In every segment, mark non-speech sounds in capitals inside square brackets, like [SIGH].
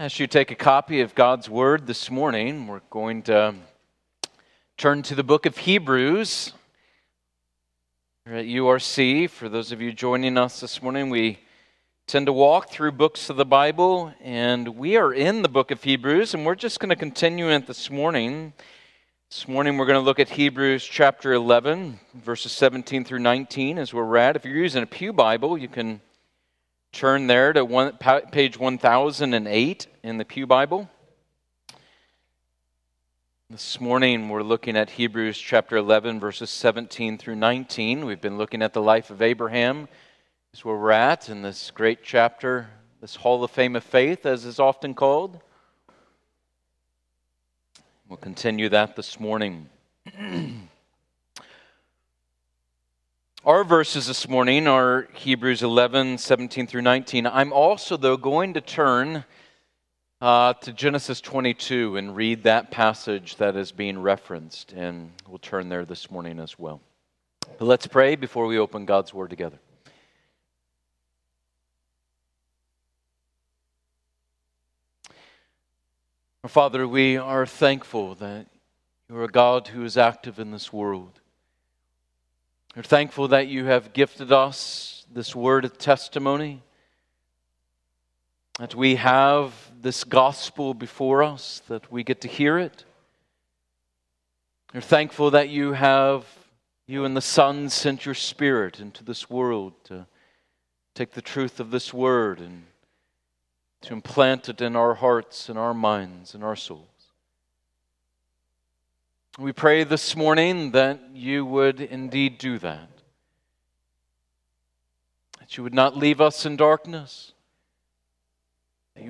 As you take a copy of God's Word this morning, we're going to turn to the book of Hebrews. At URC, for those of you joining us this morning, we tend to walk through books of the Bible, and we are in the book of Hebrews, and we're just going to continue it this morning. This morning, we're going to look at Hebrews chapter 11, verses 17 through 19, as we're at. If you're using a Pew Bible, you can turn there to one, page 1008 in the Pew Bible. This morning we're looking at Hebrews chapter 11, verses 17 through 19. We've been looking at the life of Abraham. Is where we're at in this great chapter, this Hall of Fame of Faith, as is often called. We'll continue that this morning. [CLEARS THROAT] Our verses this morning are Hebrews 11, 17 through 19. I'm also, though, going to turn uh, to Genesis 22 and read that passage that is being referenced, and we'll turn there this morning as well. But let's pray before we open God's Word together. Our Father, we are thankful that you are a God who is active in this world. We're thankful that you have gifted us this word of testimony, that we have this gospel before us, that we get to hear it. We're thankful that you have, you and the Son, sent your Spirit into this world to take the truth of this word and to implant it in our hearts and our minds and our souls. We pray this morning that you would indeed do that. That you would not leave us in darkness.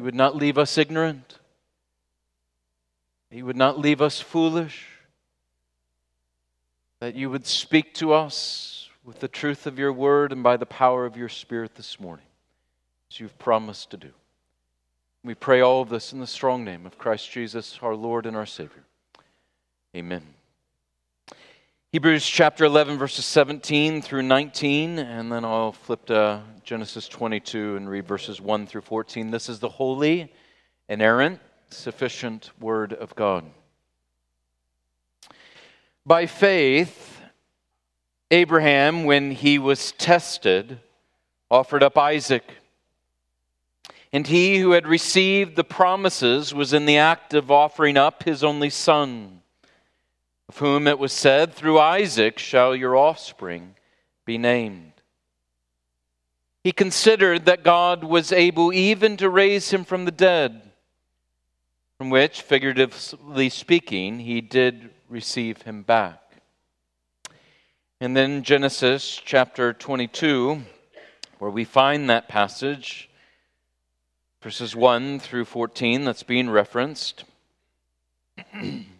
You would not leave us ignorant. You would not leave us foolish. That you would speak to us with the truth of your word and by the power of your spirit this morning, as you've promised to do. We pray all of this in the strong name of Christ Jesus, our Lord and our Savior. Amen. Hebrews chapter 11, verses 17 through 19, and then I'll flip to Genesis 22 and read verses 1 through 14. This is the holy, inerrant, sufficient Word of God. By faith, Abraham, when he was tested, offered up Isaac. And he who had received the promises was in the act of offering up his only son of whom it was said, Through Isaac shall your offspring be named. He considered that God was able even to raise him from the dead, from which, figuratively speaking, he did receive him back. And then Genesis chapter 22, where we find that passage, verses 1 through 14, that's being referenced. [CLEARS THROAT]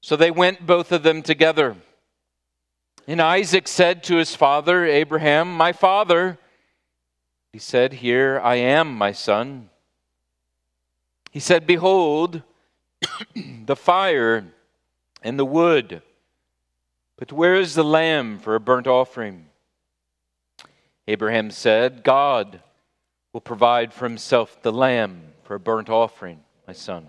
So they went both of them together. And Isaac said to his father, Abraham, My father. He said, Here I am, my son. He said, Behold, [CLEARS THROAT] the fire and the wood, but where is the lamb for a burnt offering? Abraham said, God will provide for himself the lamb for a burnt offering, my son.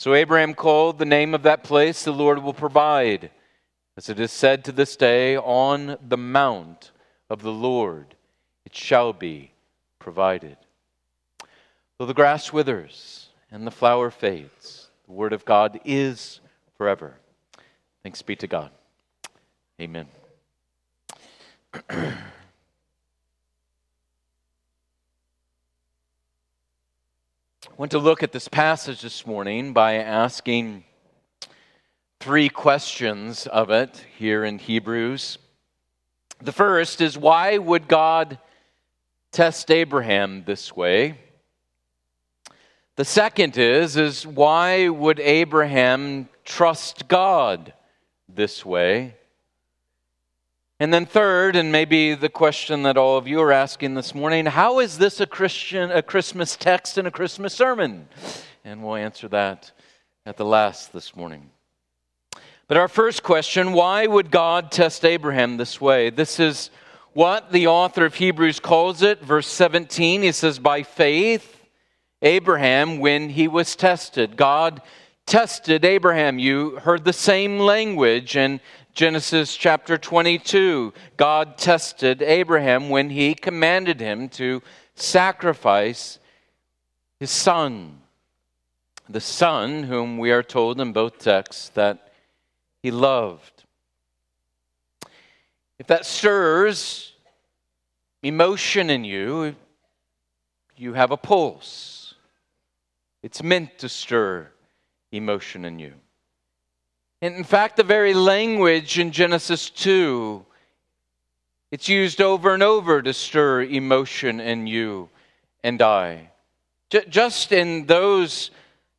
So Abraham called the name of that place, The Lord will provide, as it is said to this day, On the mount of the Lord it shall be provided. Though the grass withers and the flower fades, the Word of God is forever. Thanks be to God. Amen. [CLEARS THROAT] want to look at this passage this morning by asking three questions of it here in Hebrews. The first is why would God test Abraham this way? The second is is why would Abraham trust God this way? And then third, and maybe the question that all of you are asking this morning, how is this a Christian a Christmas text and a Christmas sermon? And we'll answer that at the last this morning. But our first question, why would God test Abraham this way? This is what the author of Hebrews calls it, verse 17. He says, By faith, Abraham when he was tested. God tested Abraham. You heard the same language in Genesis chapter 22. God tested Abraham when he commanded him to sacrifice his son. The son whom we are told in both texts that he loved. If that stirs emotion in you, you have a pulse. It's meant to stir emotion in you. In fact, the very language in Genesis 2, it's used over and over to stir emotion in you and I. Just in those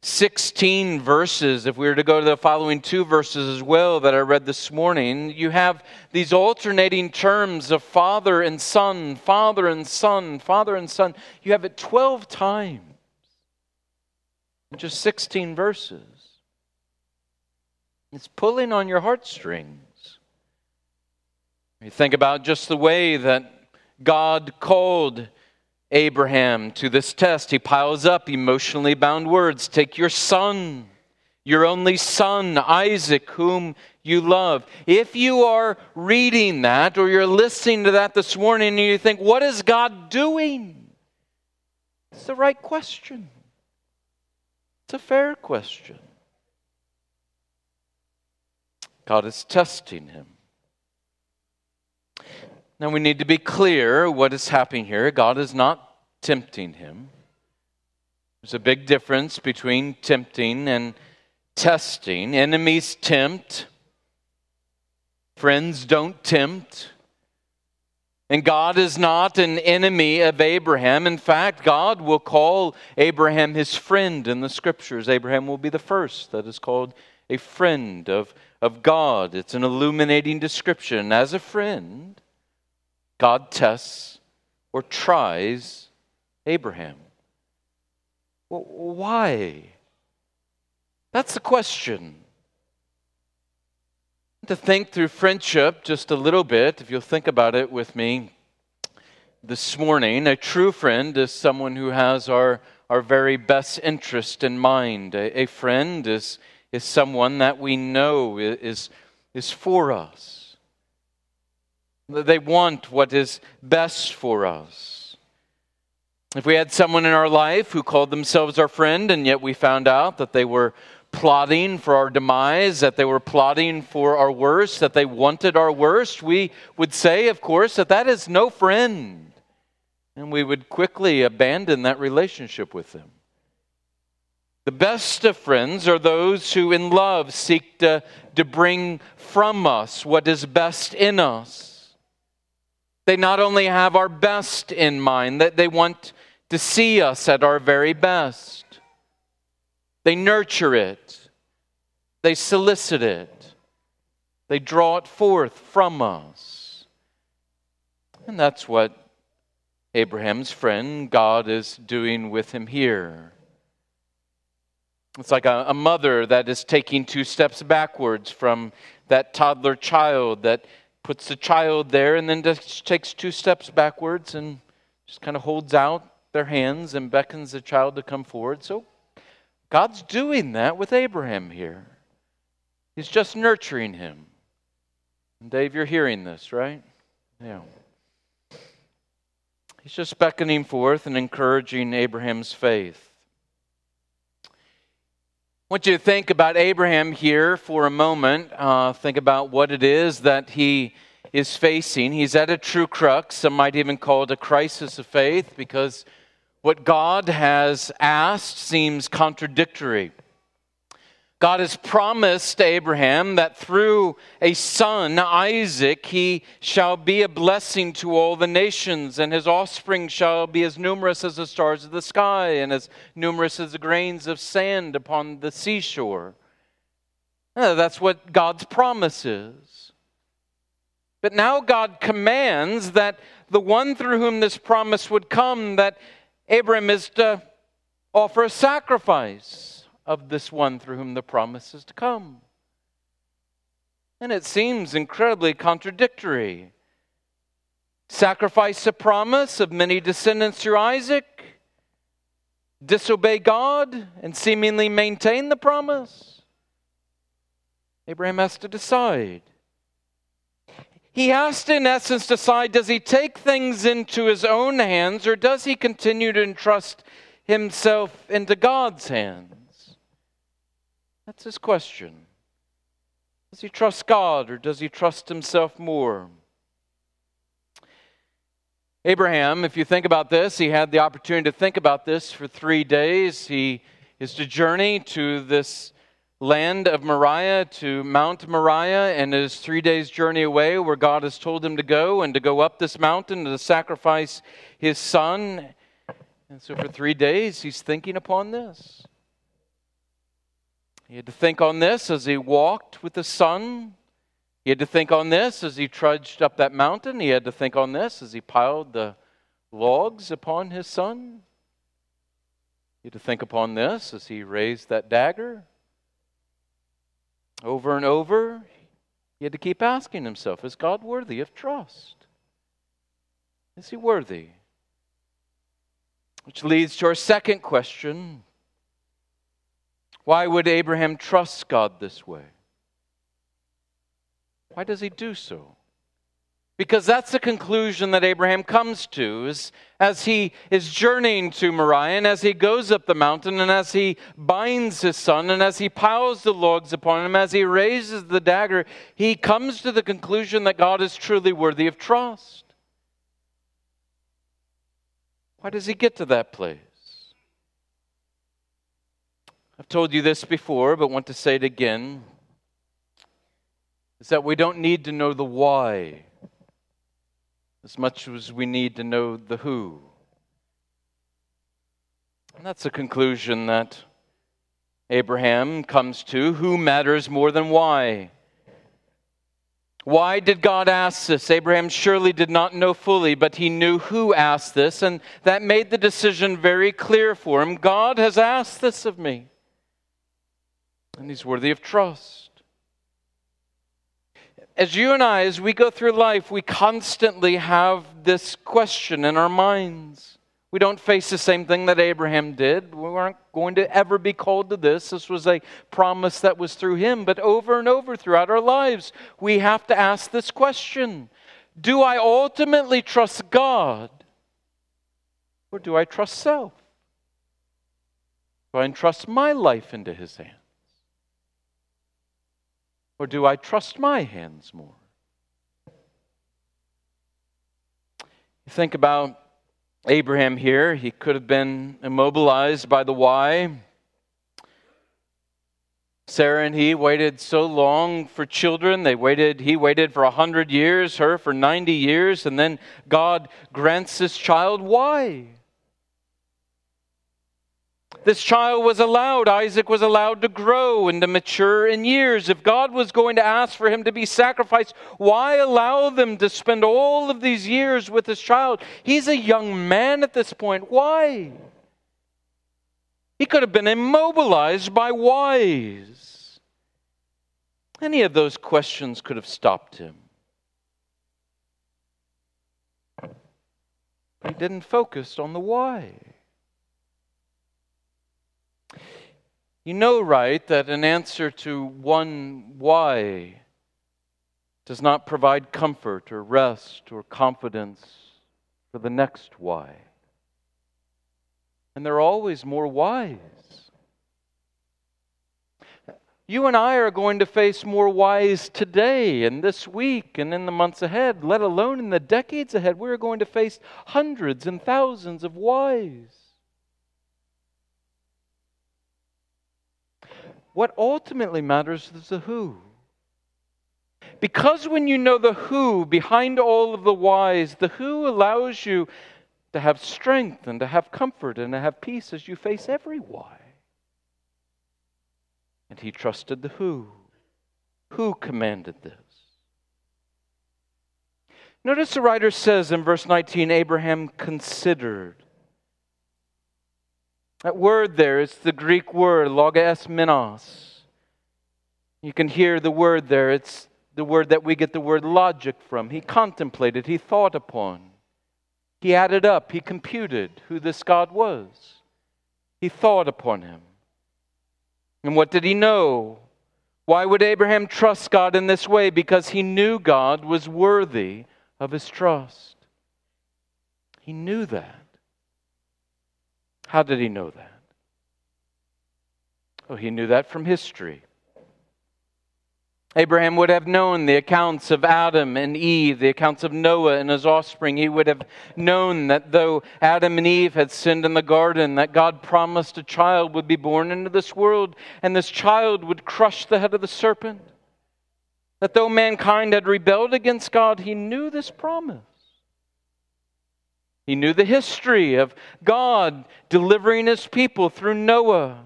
16 verses, if we were to go to the following two verses as well that I read this morning, you have these alternating terms of father and son, father and son, father and son. You have it 12 times in just 16 verses. It's pulling on your heartstrings. You think about just the way that God called Abraham to this test. He piles up emotionally bound words. Take your son, your only son, Isaac, whom you love. If you are reading that or you're listening to that this morning and you think, what is God doing? It's the right question. It's a fair question. God is testing him. Now we need to be clear what is happening here. God is not tempting him. There's a big difference between tempting and testing. Enemies tempt, friends don't tempt. And God is not an enemy of Abraham. In fact, God will call Abraham his friend in the scriptures. Abraham will be the first that is called a friend of, of God. It's an illuminating description. As a friend, God tests or tries Abraham. Why? That's the question to think through friendship just a little bit, if you'll think about it with me this morning. A true friend is someone who has our, our very best interest in mind. A, a friend is, is someone that we know is, is for us. They want what is best for us. If we had someone in our life who called themselves our friend and yet we found out that they were plotting for our demise, that they were plotting for our worst, that they wanted our worst, we would say, of course, that that is no friend. and we would quickly abandon that relationship with them. The best of friends are those who, in love, seek to, to bring from us what is best in us. They not only have our best in mind, that they want to see us at our very best. They nurture it, they solicit it, they draw it forth from us. And that's what Abraham's friend, God is doing with him here. It's like a, a, mother that is taking two steps backwards from that toddler child that puts the child there and then just takes two steps backwards and just kind of holds out their hands and beckons the child to come forward. So God's doing that with Abraham here. He's just nurturing him. And Dave, you're hearing this, right? Yeah. He's just beckoning forth and encouraging Abraham's faith. I want you to think about Abraham here for a moment. Uh, think about what it is that he is facing. He's at a true crux. Some might even call it a crisis of faith because what God has asked seems contradictory. God has promised Abraham that through a son, Isaac, he shall be a blessing to all the nations, and his offspring shall be as numerous as the stars of the sky, and as numerous as the grains of sand upon the seashore. Uh, that's what God's promise is. But now God commands that the one through whom this promise would come, that Abraham is to offer a sacrifice of this one through whom the promise is to come. And it seems incredibly contradictory. Sacrifice a promise of many descendants through Isaac, disobey God, and seemingly maintain the promise. Abraham has to decide. He has to, in essence, decide does he take things into his own hands or does he continue to entrust himself into God's hands? That's his question. Does he trust God or does he trust himself more? Abraham, if you think about this, he had the opportunity to think about this for three days. He is to journey to this land of Moriah, to Mount Moriah, and it is three days' journey away where God has told him to go and to go up this mountain to sacrifice his son. And so for three days, he's thinking upon this. He had to think on this as he walked with the son. He had to think on this as he trudged up that mountain. He had to think on this as he piled the logs upon his son. He had to think upon this as he raised that dagger. Over and over, he had to keep asking himself Is God worthy of trust? Is he worthy? Which leads to our second question why would Abraham trust God this way? Why does he do so? Because that's the conclusion that Abraham comes to is, as he is journeying to Moriah, and as he goes up the mountain, and as he binds his son, and as he piles the logs upon him, as he raises the dagger, he comes to the conclusion that God is truly worthy of trust. Why does he get to that place? I've told you this before, but want to say it again. Is that we don't need to know the why as much as we need to know the who. And that's a conclusion that Abraham comes to. Who matters more than why? Why did God ask this? Abraham surely did not know fully, but he knew who asked this, and that made the decision very clear for him. God has asked this of me and He's worthy of trust. As you and I, as we go through life, we constantly have this question in our minds. We don't face the same thing that Abraham did. We aren't going to ever be called to this. This was a promise that was through him. But over and over throughout our lives, we have to ask this question Do I ultimately trust God? Or do I trust self? Do I entrust my life into his hands? Or do I trust my hands more? You think about Abraham here, he could have been immobilized by the why. Sarah and he waited so long for children. They waited, he waited for a hundred years, her for 90 years, and then God grants this child. Why? This child was allowed, Isaac was allowed to grow and to mature in years. If God was going to ask for him to be sacrificed, why allow them to spend all of these years with this child? He's a young man at this point. Why? He could have been immobilized by whys. Any of those questions could have stopped him. He didn't focus on the why. You know, right, that an answer to one why does not provide comfort or rest or confidence for the next why. And there are always more whys. You and I are going to face more whys today and this week and in the months ahead, let alone in the decades ahead. We're going to face hundreds and thousands of whys. What ultimately matters is the who. Because when you know the who behind all of the whys, the who allows you to have strength and to have comfort and to have peace as you face every why. And he trusted the who. Who commanded this? Notice the writer says in verse 19 Abraham considered. That word there is the Greek word, logismenos. You can hear the word there. It's the word that we get the word logic from. He contemplated, he thought upon. He added up, he computed who this God was. He thought upon him. And what did he know? Why would Abraham trust God in this way? Because he knew God was worthy of his trust. He knew that. How did he know that? Oh, he knew that from history. Abraham would have known the accounts of Adam and Eve, the accounts of Noah and his offspring. He would have known that though Adam and Eve had sinned in the garden, that God promised a child would be born into this world, and this child would crush the head of the serpent. That though mankind had rebelled against God, he knew this promise. He knew the history of God delivering his people through Noah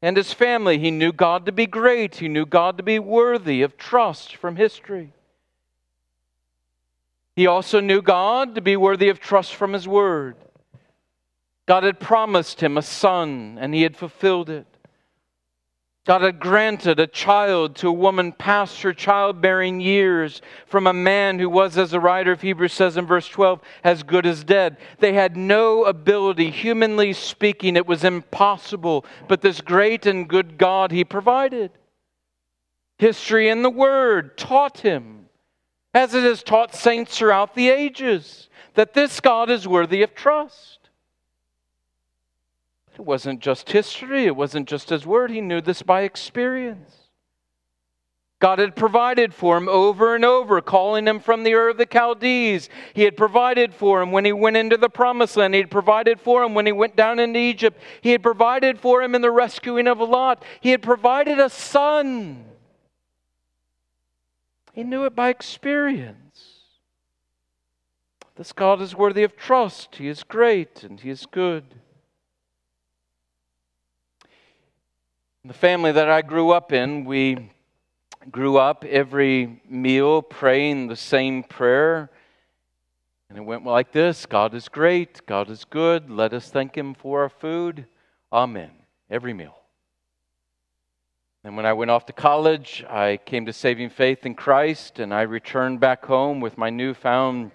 and his family. He knew God to be great, he knew God to be worthy of trust from history. He also knew God to be worthy of trust from his word. God had promised him a son, and he had fulfilled it. God had granted a child to a woman past her childbearing years from a man who was, as the writer of Hebrews says in verse 12, as good as dead. They had no ability, humanly speaking, it was impossible, but this great and good God he provided. History and the Word taught him, as it has taught saints throughout the ages, that this God is worthy of trust. It wasn't just history, it wasn't just his word. He knew this by experience. God had provided for him over and over, calling him from the Ur of the Chaldees. He had provided for him when he went into the promised land. He had provided for him when he went down into Egypt. He had provided for him in the rescuing of Lot. He had provided a son. He knew it by experience. This God is worthy of trust. He is great and he is good. The family that I grew up in, we grew up every meal praying the same prayer. And it went like this God is great, God is good, let us thank Him for our food. Amen. Every meal. And when I went off to college, I came to saving faith in Christ, and I returned back home with my newfound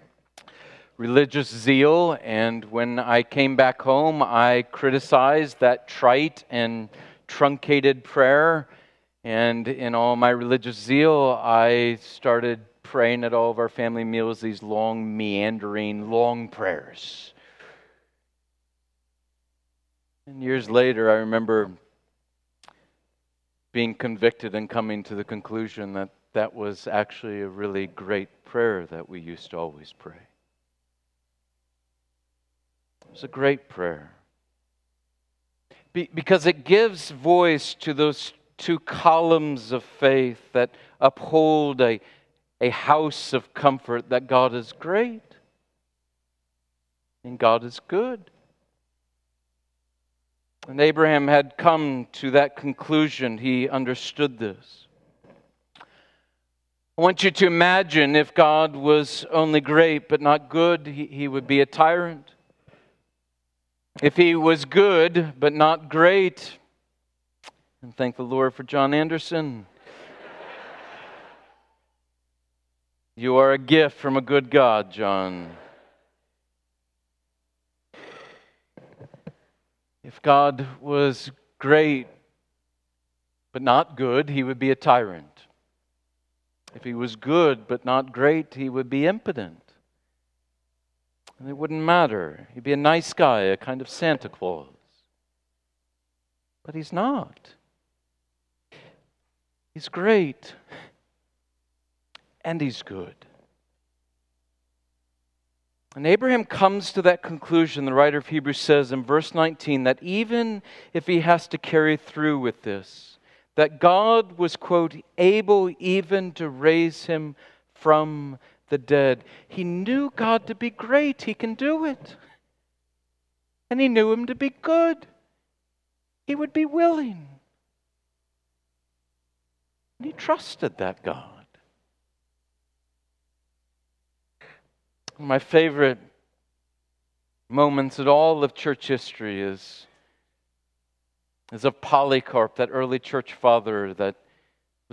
religious zeal. And when I came back home, I criticized that trite and truncated prayer. And in all my religious zeal, I started praying at all of our family meals these long, meandering, long prayers. And years later, I remember being convicted and coming to the conclusion that that was actually a really great prayer that we used to always pray. It was a great prayer. Be- because it gives voice to those two columns of faith that uphold a, a house of comfort that God is great and God is good. And Abraham had come to that conclusion. He understood this. I want you to imagine if God was only great but not good, he, he would be a tyrant. If he was good but not great, and thank the Lord for John Anderson. you are a gift from a good God, John. If God was great but not good, he would be a tyrant. If he was good but not great, he would be impotent. And it wouldn't matter. He'd be a nice guy, a kind of Santa Claus. But he's not. He's great. And he's good. And Abraham comes to that conclusion, the writer of Hebrews says in verse 19, that even if he has to carry through with this, that God was, quote, able even to raise him from the dead. He knew God to be great, he can do it. And he knew him to be good, he would be willing. And he trusted that God. My favorite moments in all of church history is, is of Polycarp, that early church father that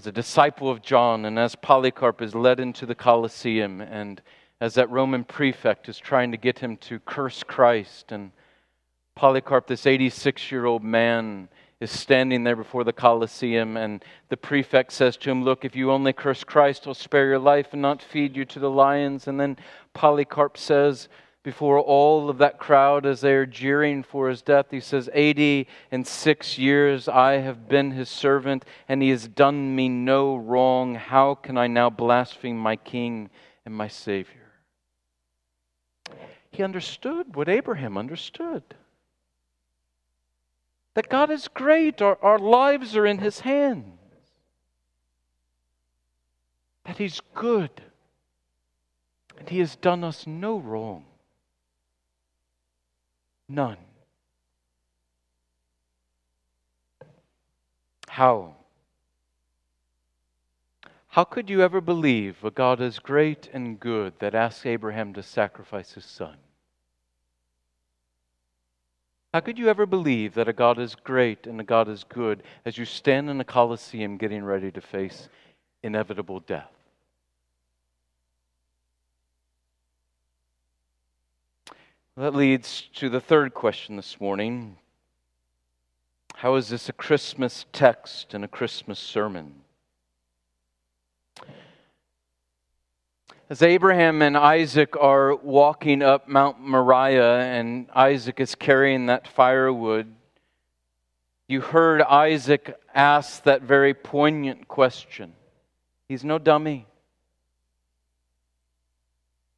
was a disciple of John. And as Polycarp is led into the Colosseum, and as that Roman prefect is trying to get him to curse Christ, and Polycarp, this 86 year old man, is standing there before the Colosseum, and the prefect says to him, Look, if you only curse Christ, I'll spare your life and not feed you to the lions. And then Polycarp says, before all of that crowd as they are jeering for his death. He says, 80 and six years I have been his servant, and he has done me no wrong. How can I now blaspheme my king and my Savior? He understood what Abraham understood that God is great, our, our lives are in His hands, that He's good, and He has done us no wrong. None. How? How could you ever believe a God as great and good that asked Abraham to sacrifice his son? How could you ever believe that a God is great and a God is good as you stand in a coliseum getting ready to face inevitable death? That leads to the third question this morning. How is this a Christmas text and a Christmas sermon? As Abraham and Isaac are walking up Mount Moriah and Isaac is carrying that firewood, you heard Isaac ask that very poignant question. He's no dummy.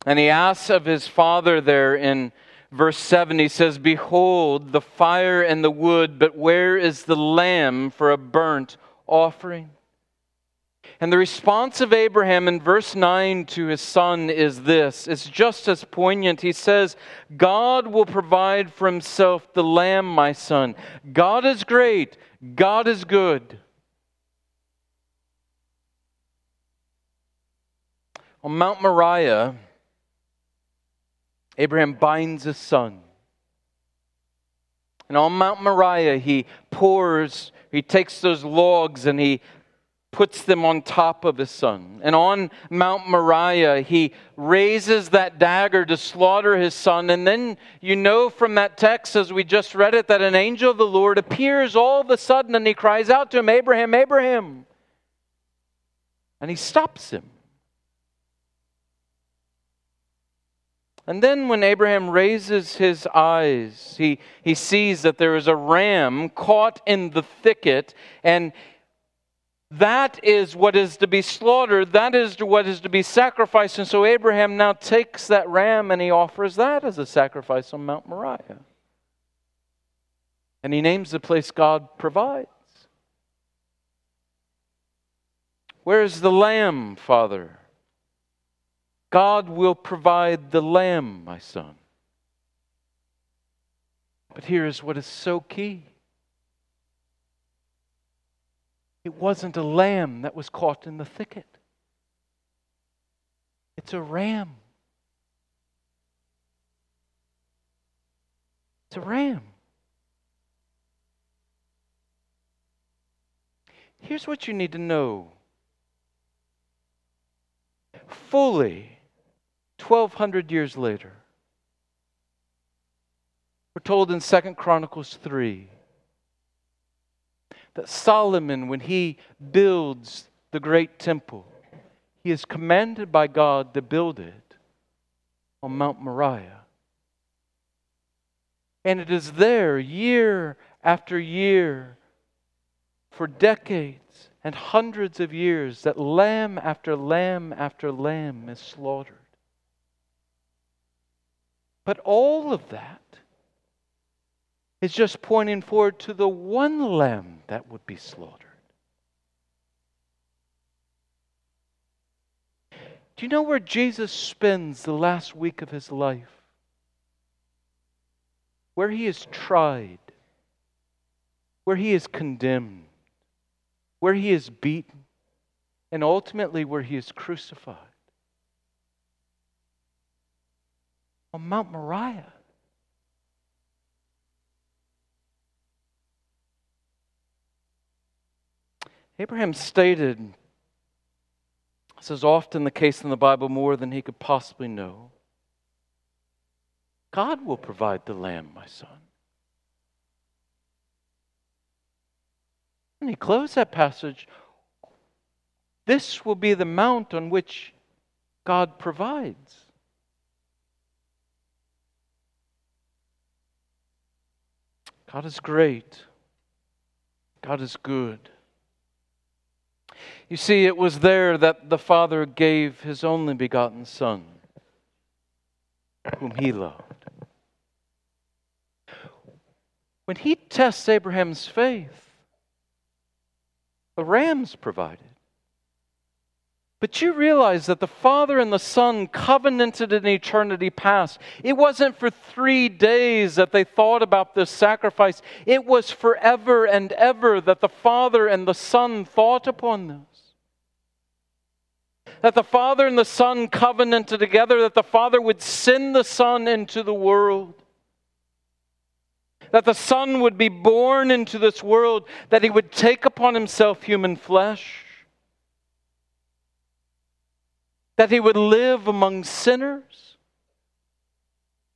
And he asks of his father there in verse 7, he says, Behold, the fire and the wood, but where is the lamb for a burnt offering? And the response of Abraham in verse 9 to his son is this it's just as poignant. He says, God will provide for himself the lamb, my son. God is great, God is good. On Mount Moriah, Abraham binds his son. And on Mount Moriah, he pours, he takes those logs and he puts them on top of his son. And on Mount Moriah, he raises that dagger to slaughter his son. And then you know from that text, as we just read it, that an angel of the Lord appears all of a sudden and he cries out to him, Abraham, Abraham. And he stops him. And then when Abraham raises his eyes, he, he sees that there is a ram caught in the thicket, and That is what is to be slaughtered. That is what is to be sacrificed. And so Abraham now takes that ram and he offers that as a sacrifice on Mount Moriah. And he names the place God provides. Where is the lamb, Father? God will provide the lamb, my son. But here is what is so key it wasn't a lamb that was caught in the thicket, it's a ram. It's a ram. Here's what you need to know fully 1200 years later we're told in Second Chronicles 3 that Solomon, when he builds the great temple, he is commanded by God to build it on Mount Moriah. And it is there, year after year, for decades and hundreds of years, that lamb after lamb after lamb is slaughtered. But all of that is just pointing forward to the one lamb that would be slaughtered. Do you know where Jesus spends the last week of his life? Where he is tried, where he is condemned, where he is beaten, and ultimately where he is crucified. On Mount Moriah. Abraham stated, this is often the case in the Bible more than he could possibly know. God will provide the lamb, my son. And he closed that passage. This will be the mount on which God provides. God is great. God is good. You see, it was there that the Father gave his only begotten Son, whom he loved. When he tests Abraham's faith, the ram's provided. But you realize that the Father and the Son covenanted in eternity past. It wasn't for three days that they thought about this sacrifice, it was forever and ever that the Father and the Son thought upon this. That the Father and the Son covenanted together, that the Father would send the Son into the world that the Son would be born into this world, that he would take upon himself human flesh, that he would live among sinners,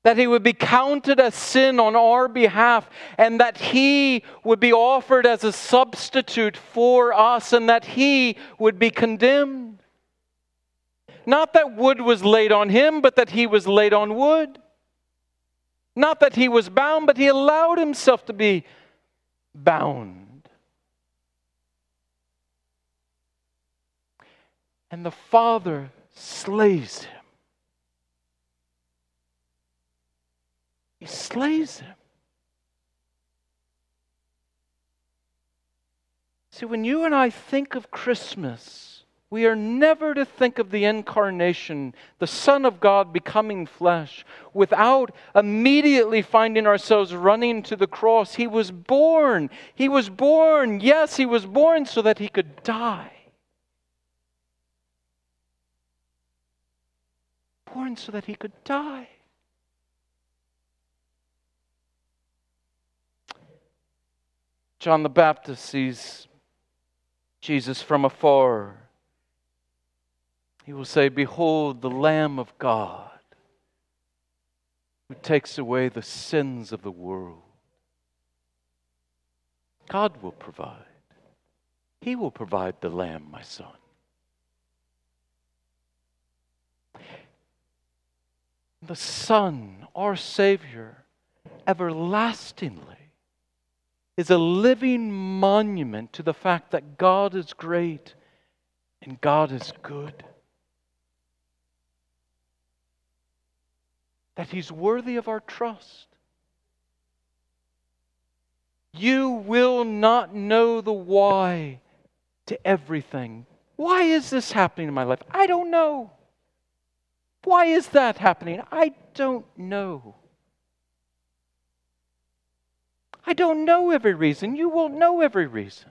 that he would be counted as sin on our behalf, and that he would be offered as a substitute for us, and that he would be condemned. Not that wood was laid on him, but that he was laid on wood. Not that he was bound, but he allowed himself to be bound. And the Father slays him. He slays him. See, when you and I think of Christmas, we are never to think of the incarnation, the Son of God becoming flesh, without immediately finding ourselves running to the cross. He was born. He was born. Yes, he was born so that he could die. Born so that he could die. John the Baptist sees Jesus from afar. He will say, Behold, the Lamb of God who takes away the sins of the world. God will provide. He will provide the Lamb, my son. The Son, our Savior, everlastingly is a living monument to the fact that God is great and God is good. That He's worthy of our trust. You will not know the why to everything. Why is this happening in my life? I don't know. Why is that happening? I don't know. I don't know every reason. You won't know every reason.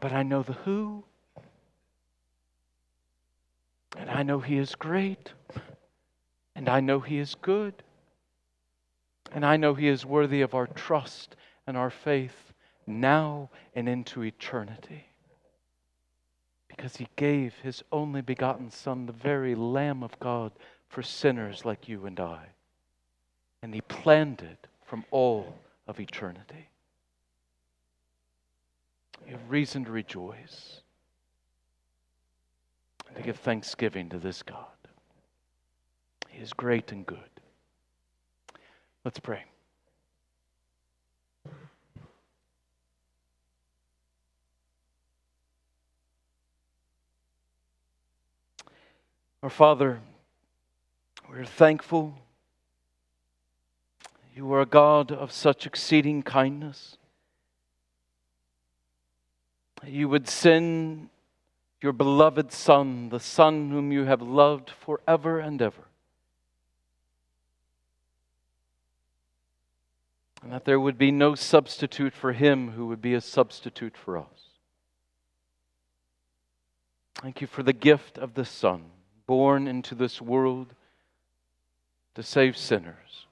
But I know the who. And I know He is great. And I know He is good. And I know He is worthy of our trust and our faith now and into eternity. Because He gave His only begotten Son, the very Lamb of God, for sinners like you and I. And He planned it from all of eternity. You have reason to rejoice and to give thanksgiving to this God. He is great and good. Let's pray. Our Father, we're thankful you are a God of such exceeding kindness. You would send your beloved Son, the Son whom you have loved forever and ever. And that there would be no substitute for him who would be a substitute for us. Thank you for the gift of the Son, born into this world to save sinners.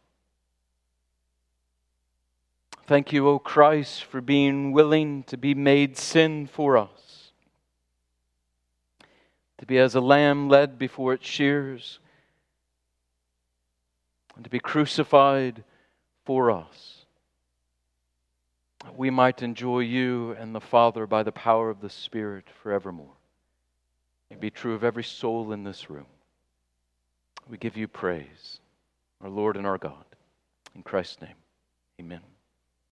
Thank you, O Christ, for being willing to be made sin for us, to be as a lamb led before its shears, and to be crucified for us. We might enjoy you and the Father by the power of the Spirit forevermore. It be true of every soul in this room. We give you praise, our Lord and our God. In Christ's name, amen.